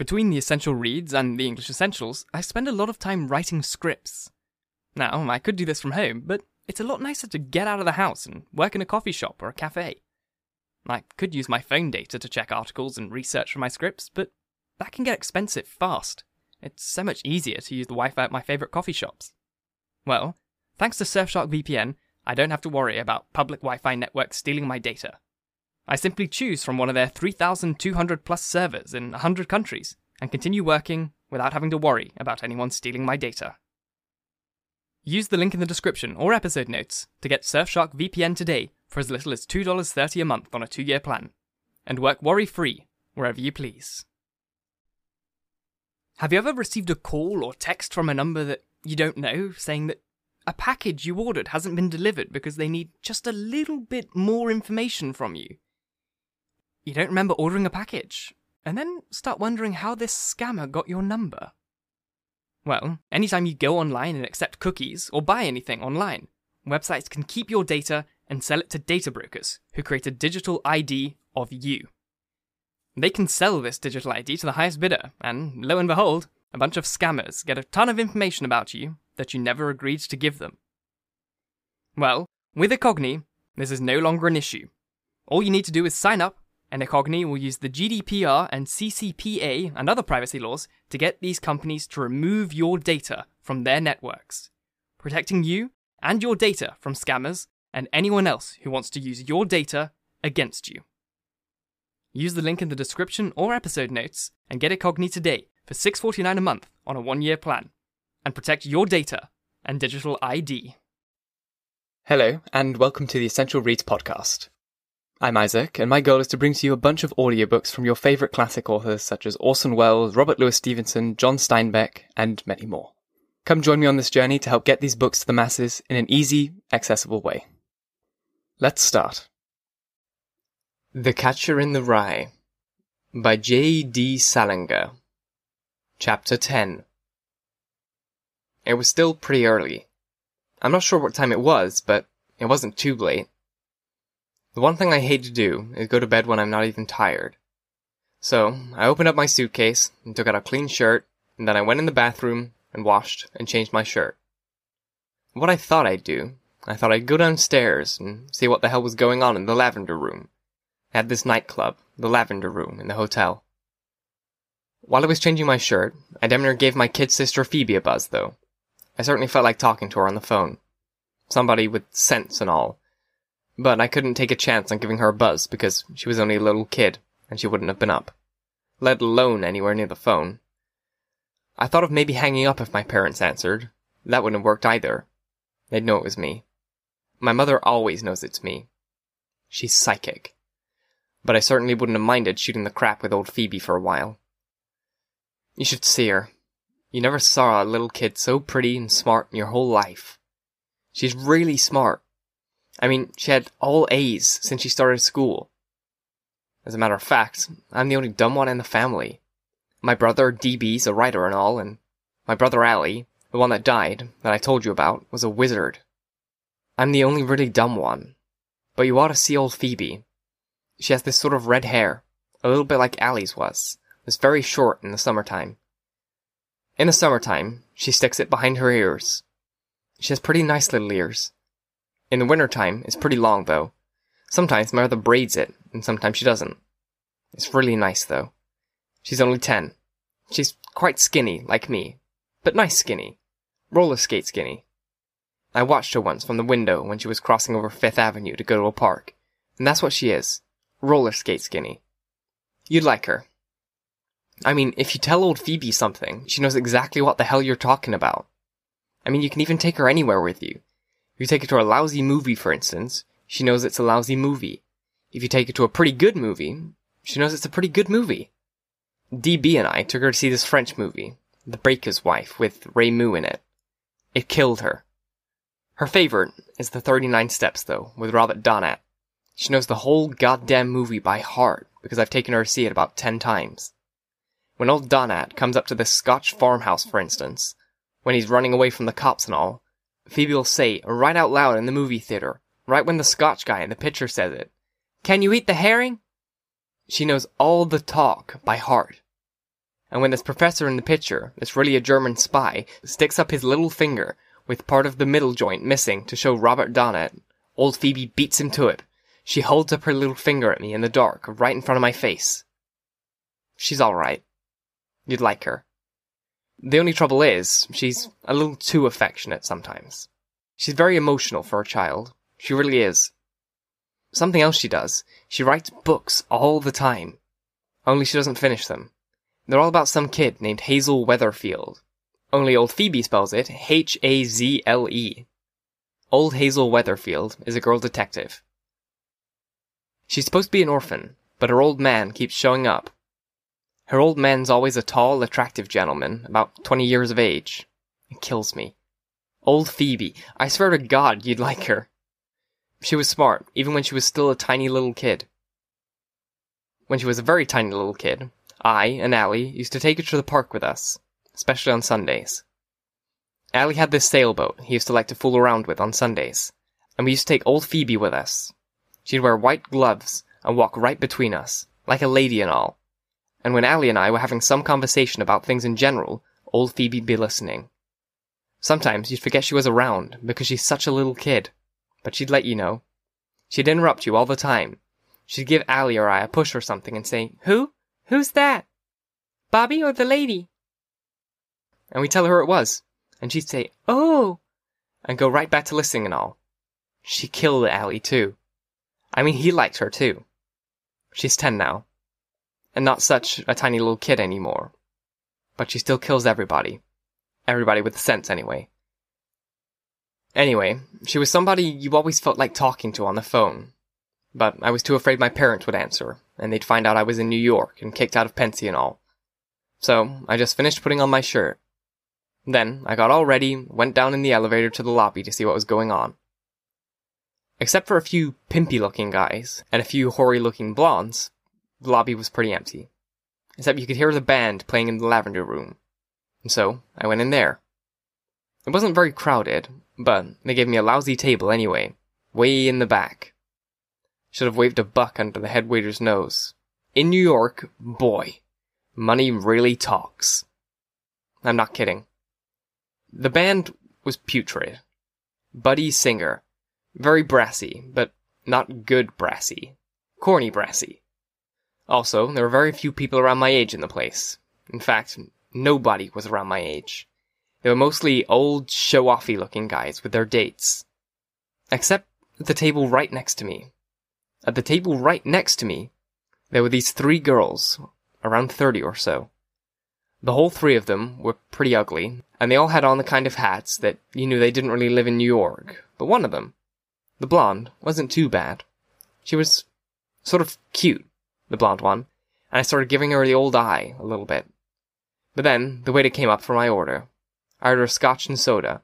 Between the essential reads and the English essentials, I spend a lot of time writing scripts. Now, I could do this from home, but it's a lot nicer to get out of the house and work in a coffee shop or a cafe. I could use my phone data to check articles and research for my scripts, but that can get expensive fast. It's so much easier to use the Wi Fi at my favourite coffee shops. Well, thanks to Surfshark VPN, I don't have to worry about public Wi Fi networks stealing my data. I simply choose from one of their 3,200 plus servers in 100 countries and continue working without having to worry about anyone stealing my data. Use the link in the description or episode notes to get Surfshark VPN today for as little as $2.30 a month on a two year plan, and work worry free wherever you please. Have you ever received a call or text from a number that you don't know saying that a package you ordered hasn't been delivered because they need just a little bit more information from you? You don't remember ordering a package, and then start wondering how this scammer got your number. Well, anytime you go online and accept cookies or buy anything online, websites can keep your data and sell it to data brokers who create a digital ID of you. They can sell this digital ID to the highest bidder, and lo and behold, a bunch of scammers get a ton of information about you that you never agreed to give them. Well, with Incogni, this is no longer an issue. All you need to do is sign up, and Incogni will use the GDPR and CCPA and other privacy laws to get these companies to remove your data from their networks, protecting you and your data from scammers and anyone else who wants to use your data against you. Use the link in the description or episode notes and get Incogni today for $6.49 a month on a one year plan and protect your data and digital ID. Hello, and welcome to the Essential Reads podcast. I'm Isaac, and my goal is to bring to you a bunch of audiobooks from your favourite classic authors such as Orson Welles, Robert Louis Stevenson, John Steinbeck, and many more. Come join me on this journey to help get these books to the masses in an easy, accessible way. Let's start. The Catcher in the Rye by J. D. Salinger. Chapter 10 It was still pretty early. I'm not sure what time it was, but it wasn't too late. The one thing I hate to do is go to bed when I'm not even tired. So, I opened up my suitcase and took out a clean shirt, and then I went in the bathroom and washed and changed my shirt. What I thought I'd do I thought I'd go downstairs and see what the hell was going on in the lavender room. At this nightclub, the lavender room in the hotel. While I was changing my shirt, I damn near gave my kid sister Phoebe a buzz, though. I certainly felt like talking to her on the phone. Somebody with sense and all. But I couldn't take a chance on giving her a buzz because she was only a little kid and she wouldn't have been up. Let alone anywhere near the phone. I thought of maybe hanging up if my parents answered. That wouldn't have worked either. They'd know it was me. My mother always knows it's me. She's psychic. But I certainly wouldn't have minded shooting the crap with old Phoebe for a while. You should see her. You never saw a little kid so pretty and smart in your whole life. She's really smart. I mean, she had all A's since she started school. As a matter of fact, I'm the only dumb one in the family. My brother DB's a writer and all, and my brother Allie, the one that died, that I told you about, was a wizard. I'm the only really dumb one. But you ought to see old Phoebe. She has this sort of red hair, a little bit like Allie's was. It's very short in the summertime. In the summertime, she sticks it behind her ears. She has pretty nice little ears. In the wintertime, it's pretty long though. Sometimes my mother braids it, and sometimes she doesn't. It's really nice though. She's only ten. She's quite skinny, like me. But nice skinny. Roller skate skinny. I watched her once from the window when she was crossing over Fifth Avenue to go to a park. And that's what she is. Roller skate skinny. You'd like her. I mean, if you tell old Phoebe something, she knows exactly what the hell you're talking about. I mean, you can even take her anywhere with you. You take her to a lousy movie, for instance, she knows it's a lousy movie. If you take her to a pretty good movie, she knows it's a pretty good movie. DB and I took her to see this French movie, The Baker's Wife, with Raimu in it. It killed her. Her favorite is the 39 Steps, though, with Robert Donat. She knows the whole goddamn movie by heart because I've taken her to see it about ten times. When old Donat comes up to this Scotch farmhouse, for instance, when he's running away from the cops and all, Phoebe will say right out loud in the movie theater, right when the Scotch guy in the picture says it, Can you eat the herring? She knows all the talk by heart. And when this professor in the picture, that's really a German spy, sticks up his little finger with part of the middle joint missing to show Robert Donat, old Phoebe beats him to it. She holds up her little finger at me in the dark, right in front of my face. She's alright. You'd like her. The only trouble is, she's a little too affectionate sometimes. She's very emotional for a child. She really is. Something else she does, she writes books all the time. Only she doesn't finish them. They're all about some kid named Hazel Weatherfield. Only old Phoebe spells it H A Z L E. Old Hazel Weatherfield is a girl detective. She's supposed to be an orphan, but her old man keeps showing up. Her old man's always a tall, attractive gentleman, about 20 years of age. It kills me. Old Phoebe, I swear to God you'd like her. She was smart, even when she was still a tiny little kid. When she was a very tiny little kid, I and Allie used to take her to the park with us, especially on Sundays. Allie had this sailboat he used to like to fool around with on Sundays, and we used to take old Phoebe with us. She'd wear white gloves and walk right between us, like a lady and all. And when Allie and I were having some conversation about things in general, old Phoebe'd be listening. Sometimes you'd forget she was around because she's such a little kid but she'd let you know. She'd interrupt you all the time. She'd give Allie or I a push or something and say, Who? Who's that? Bobby or the lady? And we'd tell her it was. And she'd say, Oh! And go right back to listening and all. She killed Allie too. I mean, he liked her too. She's ten now. And not such a tiny little kid anymore. But she still kills everybody. Everybody with a sense anyway. Anyway, she was somebody you always felt like talking to on the phone. But I was too afraid my parents would answer, and they'd find out I was in New York and kicked out of Pencey and all. So I just finished putting on my shirt. Then I got all ready, went down in the elevator to the lobby to see what was going on. Except for a few pimpy looking guys and a few hoary looking blondes, the lobby was pretty empty. Except you could hear the band playing in the lavender room. And so I went in there. It wasn't very crowded, but they gave me a lousy table anyway, way in the back. Should have waved a buck under the head waiter's nose. In New York, boy, money really talks. I'm not kidding. The band was putrid. Buddy Singer. Very brassy, but not good brassy. Corny brassy. Also, there were very few people around my age in the place. In fact, nobody was around my age. They were mostly old, show-offy looking guys with their dates. Except at the table right next to me. At the table right next to me, there were these three girls, around 30 or so. The whole three of them were pretty ugly, and they all had on the kind of hats that you knew they didn't really live in New York. But one of them, the blonde, wasn't too bad. She was sort of cute, the blonde one, and I started giving her the old eye a little bit. But then the waiter came up for my order, I ordered scotch and soda.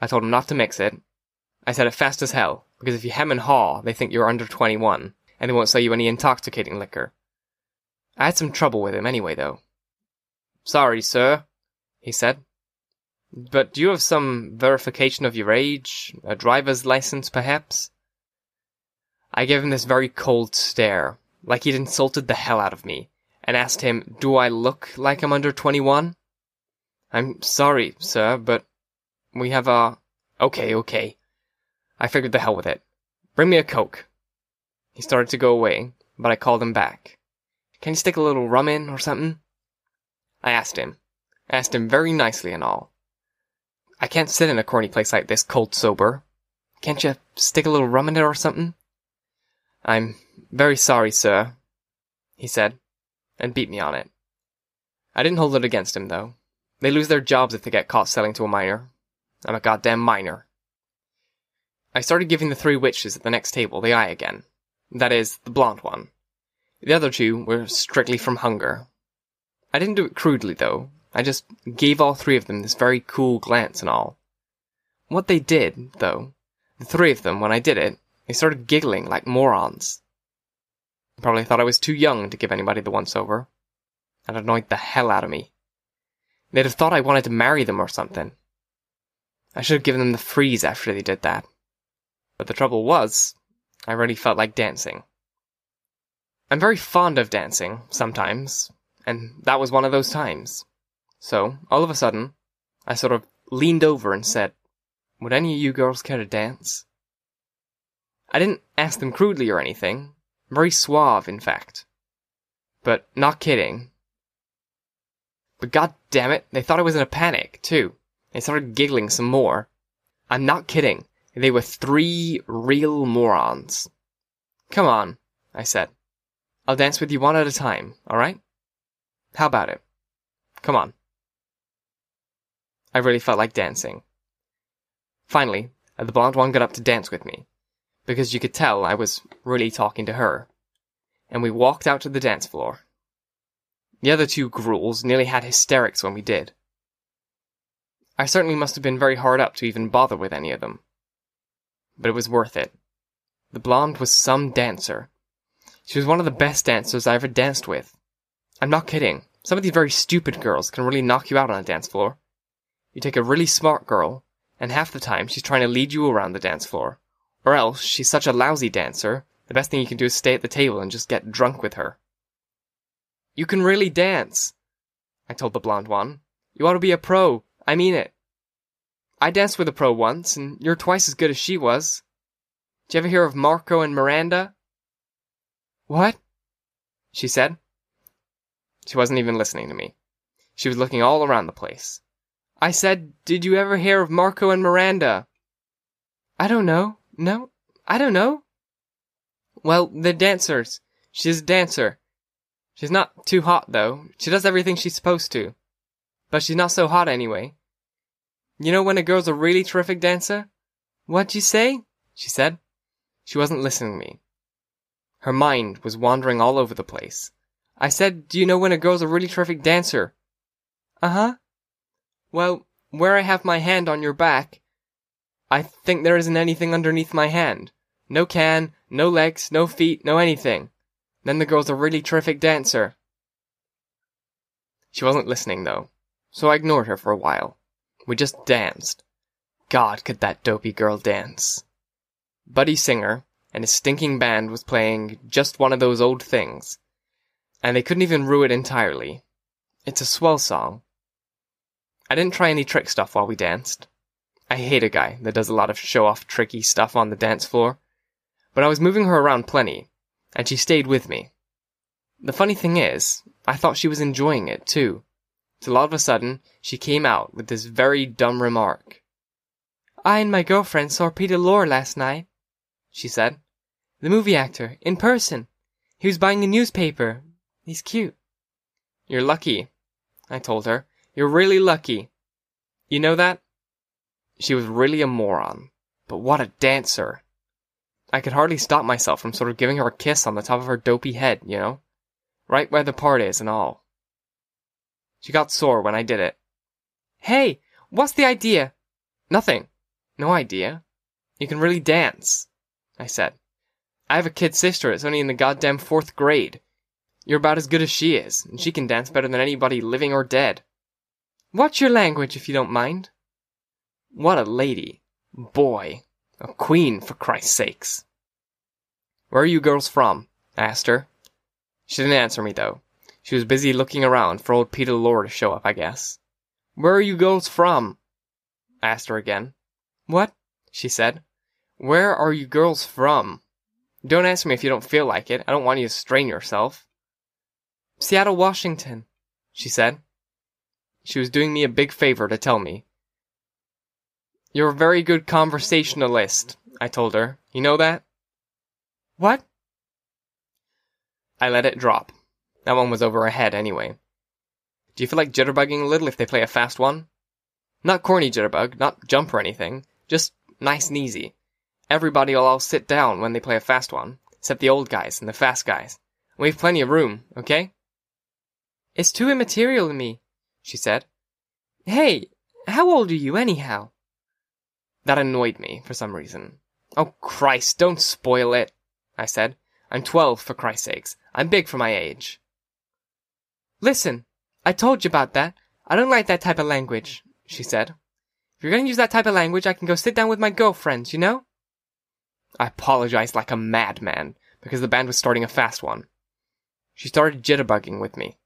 I told him not to mix it. I said it fast as hell, because if you hem and haw, they think you're under 21, and they won't sell you any intoxicating liquor. I had some trouble with him anyway, though. Sorry, sir, he said. But do you have some verification of your age? A driver's license, perhaps? I gave him this very cold stare, like he'd insulted the hell out of me, and asked him, Do I look like I'm under 21? I'm sorry, sir, but we have a. Okay, okay. I figured the hell with it. Bring me a Coke. He started to go away, but I called him back. Can you stick a little rum in or something? I asked him. I asked him very nicely and all. I can't sit in a corny place like this cold sober. Can't you stick a little rum in it or something? I'm very sorry, sir, he said, and beat me on it. I didn't hold it against him, though. They lose their jobs if they get caught selling to a minor. I'm a goddamn minor. I started giving the three witches at the next table the eye again. That is, the blonde one. The other two were strictly from hunger. I didn't do it crudely, though. I just gave all three of them this very cool glance and all. What they did, though, the three of them, when I did it, they started giggling like morons. Probably thought I was too young to give anybody the once over. That annoyed the hell out of me. They'd have thought I wanted to marry them or something. I should have given them the freeze after they did that. But the trouble was, I really felt like dancing. I'm very fond of dancing, sometimes, And that was one of those times. So, all of a sudden, I sort of leaned over and said, Would any of you girls care to dance? I didn't ask them crudely or anything. Very suave, in fact. But not kidding. But god damn it, they thought I was in a panic, too. They started giggling some more. I'm not kidding. They were three real morons. Come on, I said. I'll dance with you one at a time, alright? How about it? Come on. I really felt like dancing. Finally, the blonde one got up to dance with me, because you could tell I was really talking to her. And we walked out to the dance floor. The other two gruels nearly had hysterics when we did. I certainly must have been very hard up to even bother with any of them. But it was worth it. The blonde was some dancer. She was one of the best dancers I ever danced with. I'm not kidding. Some of these very stupid girls can really knock you out on a dance floor. You take a really smart girl, and half the time she's trying to lead you around the dance floor. Or else she's such a lousy dancer, the best thing you can do is stay at the table and just get drunk with her. You can really dance, I told the blonde one. You ought to be a pro. I mean it. I danced with a pro once, and you're twice as good as she was. Did you ever hear of Marco and Miranda? What? She said. She wasn't even listening to me. She was looking all around the place. I said, Did you ever hear of Marco and Miranda? I don't know. No, I don't know. Well, they're dancers. She's a dancer. She's not too hot, though. She does everything she's supposed to. But she's not so hot anyway. You know when a girl's a really terrific dancer? What'd you say? She said. She wasn't listening to me. Her mind was wandering all over the place. I said, Do you know when a girl's a really terrific dancer? Uh huh. Well, where I have my hand on your back, I think there isn't anything underneath my hand. No can, no legs, no feet, no anything. Then the girl's a really terrific dancer. She wasn't listening, though, so I ignored her for a while. We just danced. God, could that dopey girl dance. Buddy Singer and his stinking band was playing just one of those old things and they couldn't even rue it entirely. It's a swell song. I didn't try any trick stuff while we danced. I hate a guy that does a lot of show off tricky stuff on the dance floor. But I was moving her around plenty, and she stayed with me. The funny thing is, I thought she was enjoying it too, till all of a sudden she came out with this very dumb remark. I and my girlfriend saw Peter Lorre last night, she said. The movie actor, in person. He was buying a newspaper, He's cute. You're lucky, I told her. You're really lucky. You know that? She was really a moron. But what a dancer. I could hardly stop myself from sort of giving her a kiss on the top of her dopey head, you know? Right where the part is and all. She got sore when I did it. Hey, what's the idea? Nothing. No idea. You can really dance, I said. I have a kid sister that's only in the goddamn fourth grade. You're about as good as she is, and she can dance better than anybody living or dead. What's your language, if you don't mind? What a lady. Boy. A queen, for Christ's sakes. Where are you girls from? I asked her. She didn't answer me, though. She was busy looking around for old Peter Lorre to show up, I guess. Where are you girls from? I asked her again. What? She said. Where are you girls from? Don't answer me if you don't feel like it. I don't want you to strain yourself. Seattle, Washington, she said. She was doing me a big favor to tell me. You're a very good conversationalist, I told her. You know that? What? I let it drop. That one was over her head anyway. Do you feel like jitterbugging a little if they play a fast one? Not corny jitterbug, not jump or anything, just nice and easy. Everybody'll all sit down when they play a fast one, except the old guys and the fast guys. We've plenty of room, okay? It's too immaterial to me, she said. Hey, how old are you anyhow? That annoyed me for some reason. Oh Christ, don't spoil it, I said. I'm twelve, for Christ's sakes. I'm big for my age. Listen, I told you about that. I don't like that type of language, she said. If you're going to use that type of language, I can go sit down with my girlfriends, you know? I apologized like a madman because the band was starting a fast one. She started jitterbugging with me.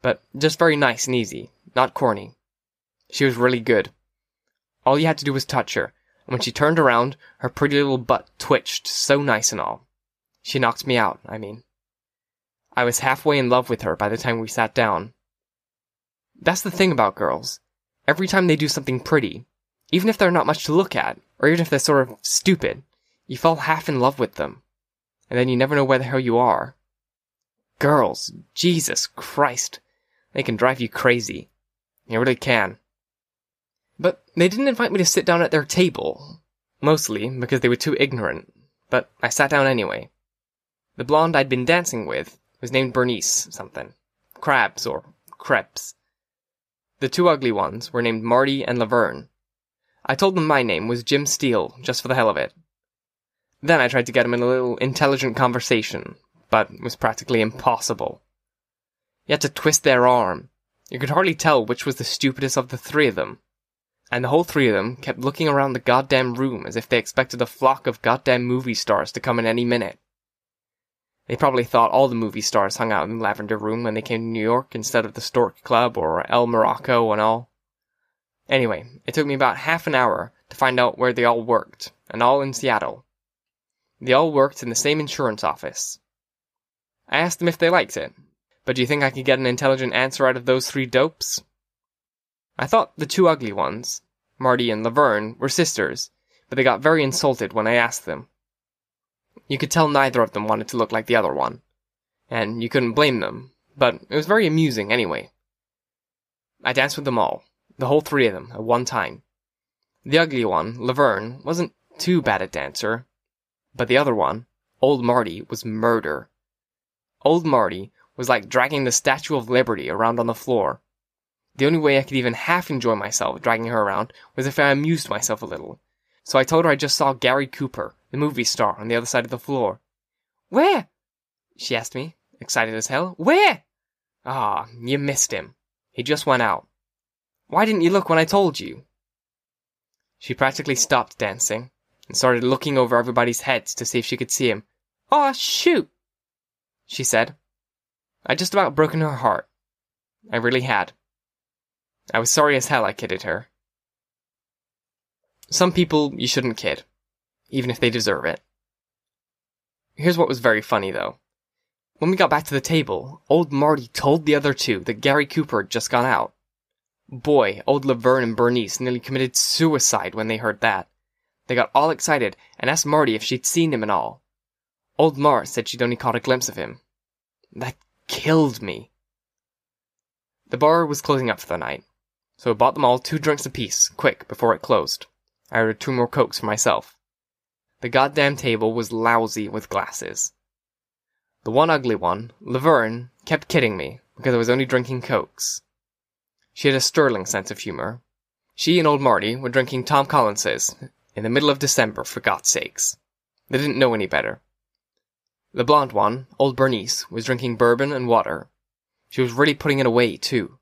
But just very nice and easy, not corny. She was really good. All you had to do was touch her, and when she turned around, her pretty little butt twitched so nice and all. She knocked me out, I mean. I was halfway in love with her by the time we sat down. That's the thing about girls. Every time they do something pretty, even if they're not much to look at, or even if they're sort of stupid, you fall half in love with them. And then you never know where the hell you are. Girls, Jesus Christ, they can drive you crazy. They really can. But they didn't invite me to sit down at their table. Mostly because they were too ignorant. But I sat down anyway. The blonde I'd been dancing with was named Bernice something. Crabs or Krebs. The two ugly ones were named Marty and Laverne. I told them my name was Jim Steele, just for the hell of it. Then I tried to get them in a little intelligent conversation, but it was practically impossible. You had to twist their arm. You could hardly tell which was the stupidest of the three of them. And the whole three of them kept looking around the goddamn room as if they expected a flock of goddamn movie stars to come in any minute. They probably thought all the movie stars hung out in the Lavender Room when they came to New York instead of the Stork Club or El Morocco and all. Anyway, it took me about half an hour to find out where they all worked, and all in Seattle. They all worked in the same insurance office. I asked them if they liked it, but do you think I could get an intelligent answer out of those three dopes? I thought the two ugly ones, Marty and Laverne, were sisters, but they got very insulted when I asked them. You could tell neither of them wanted to look like the other one, and you couldn't blame them, but it was very amusing anyway. I danced with them all, the whole three of them, at one time. The ugly one, Laverne, wasn't too bad a dancer, but the other one, old Marty, was murder. Old Marty was like dragging the Statue of Liberty around on the floor. The only way I could even half enjoy myself dragging her around was if I amused myself a little. So I told her I just saw Gary Cooper, the movie star, on the other side of the floor. Where? She asked me, excited as hell. Where? Ah, you missed him. He just went out. Why didn't you look when I told you? She practically stopped dancing and started looking over everybody's heads to see if she could see him. Aw, oh, shoot! She said. I'd just about broken her heart. I really had. I was sorry as hell I kidded her. Some people you shouldn't kid, even if they deserve it. Here's what was very funny though. When we got back to the table, old Marty told the other two that Gary Cooper had just gone out. Boy, old Laverne and Bernice nearly committed suicide when they heard that. They got all excited and asked Marty if she'd seen him and all. Old Mart said she'd only caught a glimpse of him. That killed me. The bar was closing up for the night, so I bought them all two drinks apiece, quick, before it closed. I ordered two more cokes for myself. The goddamn table was lousy with glasses. The one ugly one, Laverne, kept kidding me because I was only drinking cokes. She had a sterling sense of humor. She and old Marty were drinking Tom Collins's in the middle of December, for God's sakes. They didn't know any better. The blonde one, old Bernice, was drinking bourbon and water. She was really putting it away, too.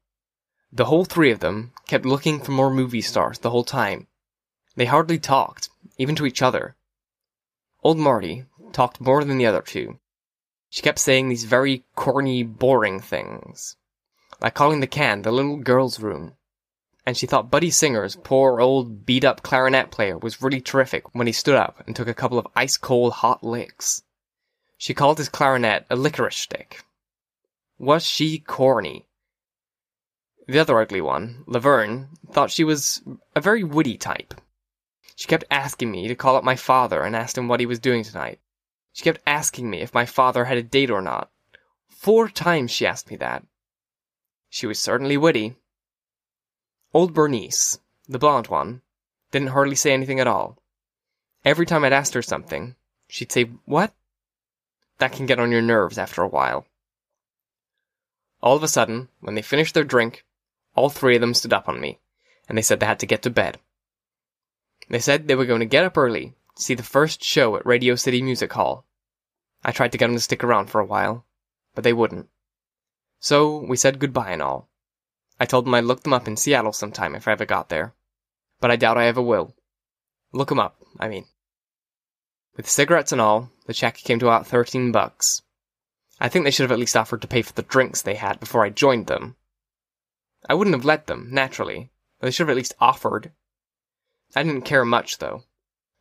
The whole three of them kept looking for more movie stars the whole time. They hardly talked, even to each other. Old Marty talked more than the other two. She kept saying these very corny, boring things, like calling the can the little girl's room. And she thought Buddy Singer's poor old beat up clarinet player was really terrific when he stood up and took a couple of ice cold hot licks. She called his clarinet a licorice stick. Was she corny? The other ugly one, Laverne, thought she was a very witty type. She kept asking me to call up my father and ask him what he was doing tonight. She kept asking me if my father had a date or not. Four times she asked me that. She was certainly witty. Old Bernice, the blonde one, didn't hardly say anything at all. Every time I'd asked her something, she'd say, What? That can get on your nerves after a while. All of a sudden, when they finished their drink, all three of them stood up on me, and they said they had to get to bed. They said they were going to get up early to see the first show at Radio City Music Hall. I tried to get them to stick around for a while, but they wouldn't. So we said goodbye and all. I told them I'd look them up in Seattle sometime if I ever got there, but I doubt I ever will. Look 'em up, I mean. With cigarettes and all, the check came to about thirteen bucks. I I think they should have at least offered to pay for the drinks they had before I joined them. I wouldn't have let them, naturally, they should have at least offered. I didn't care much, though.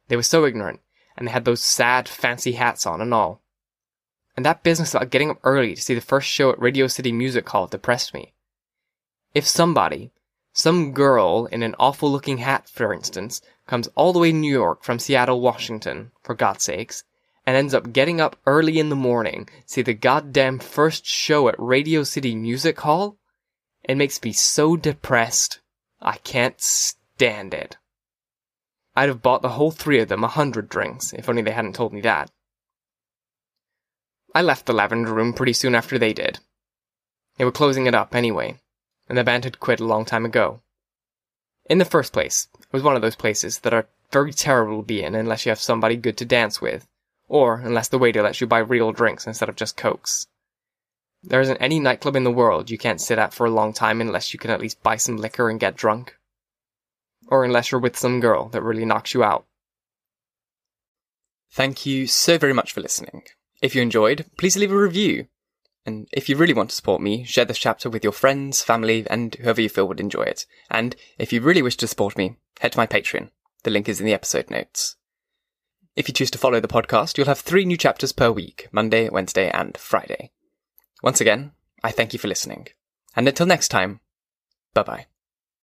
They were so ignorant, and they had those sad, fancy hats on and all. And that business about getting up early to see the first show at Radio City Music Hall depressed me. If somebody, some girl in an awful looking hat, for instance, comes all the way to New York from Seattle, Washington, for God's sakes, and ends up getting up early in the morning, to see the goddamn first show at Radio City Music Hall, it makes me so depressed. I can't stand it. I'd have bought the whole three of them a hundred drinks, if only they hadn't told me that. I left the lavender room pretty soon after they did. They were closing it up anyway, and the band had quit a long time ago. In the first place, it was one of those places that are very terrible to be in unless you have somebody good to dance with, or unless the waiter lets you buy real drinks instead of just cokes. There isn't any nightclub in the world you can't sit at for a long time unless you can at least buy some liquor and get drunk or unless you're with some girl that really knocks you out. Thank you so very much for listening. If you enjoyed, please leave a review. And if you really want to support me, share this chapter with your friends, family, and whoever you feel would enjoy it. And if you really wish to support me, head to my Patreon. The link is in the episode notes. If you choose to follow the podcast, you'll have three new chapters per week Monday, Wednesday, and Friday. Once again, I thank you for listening. And until next time, bye bye.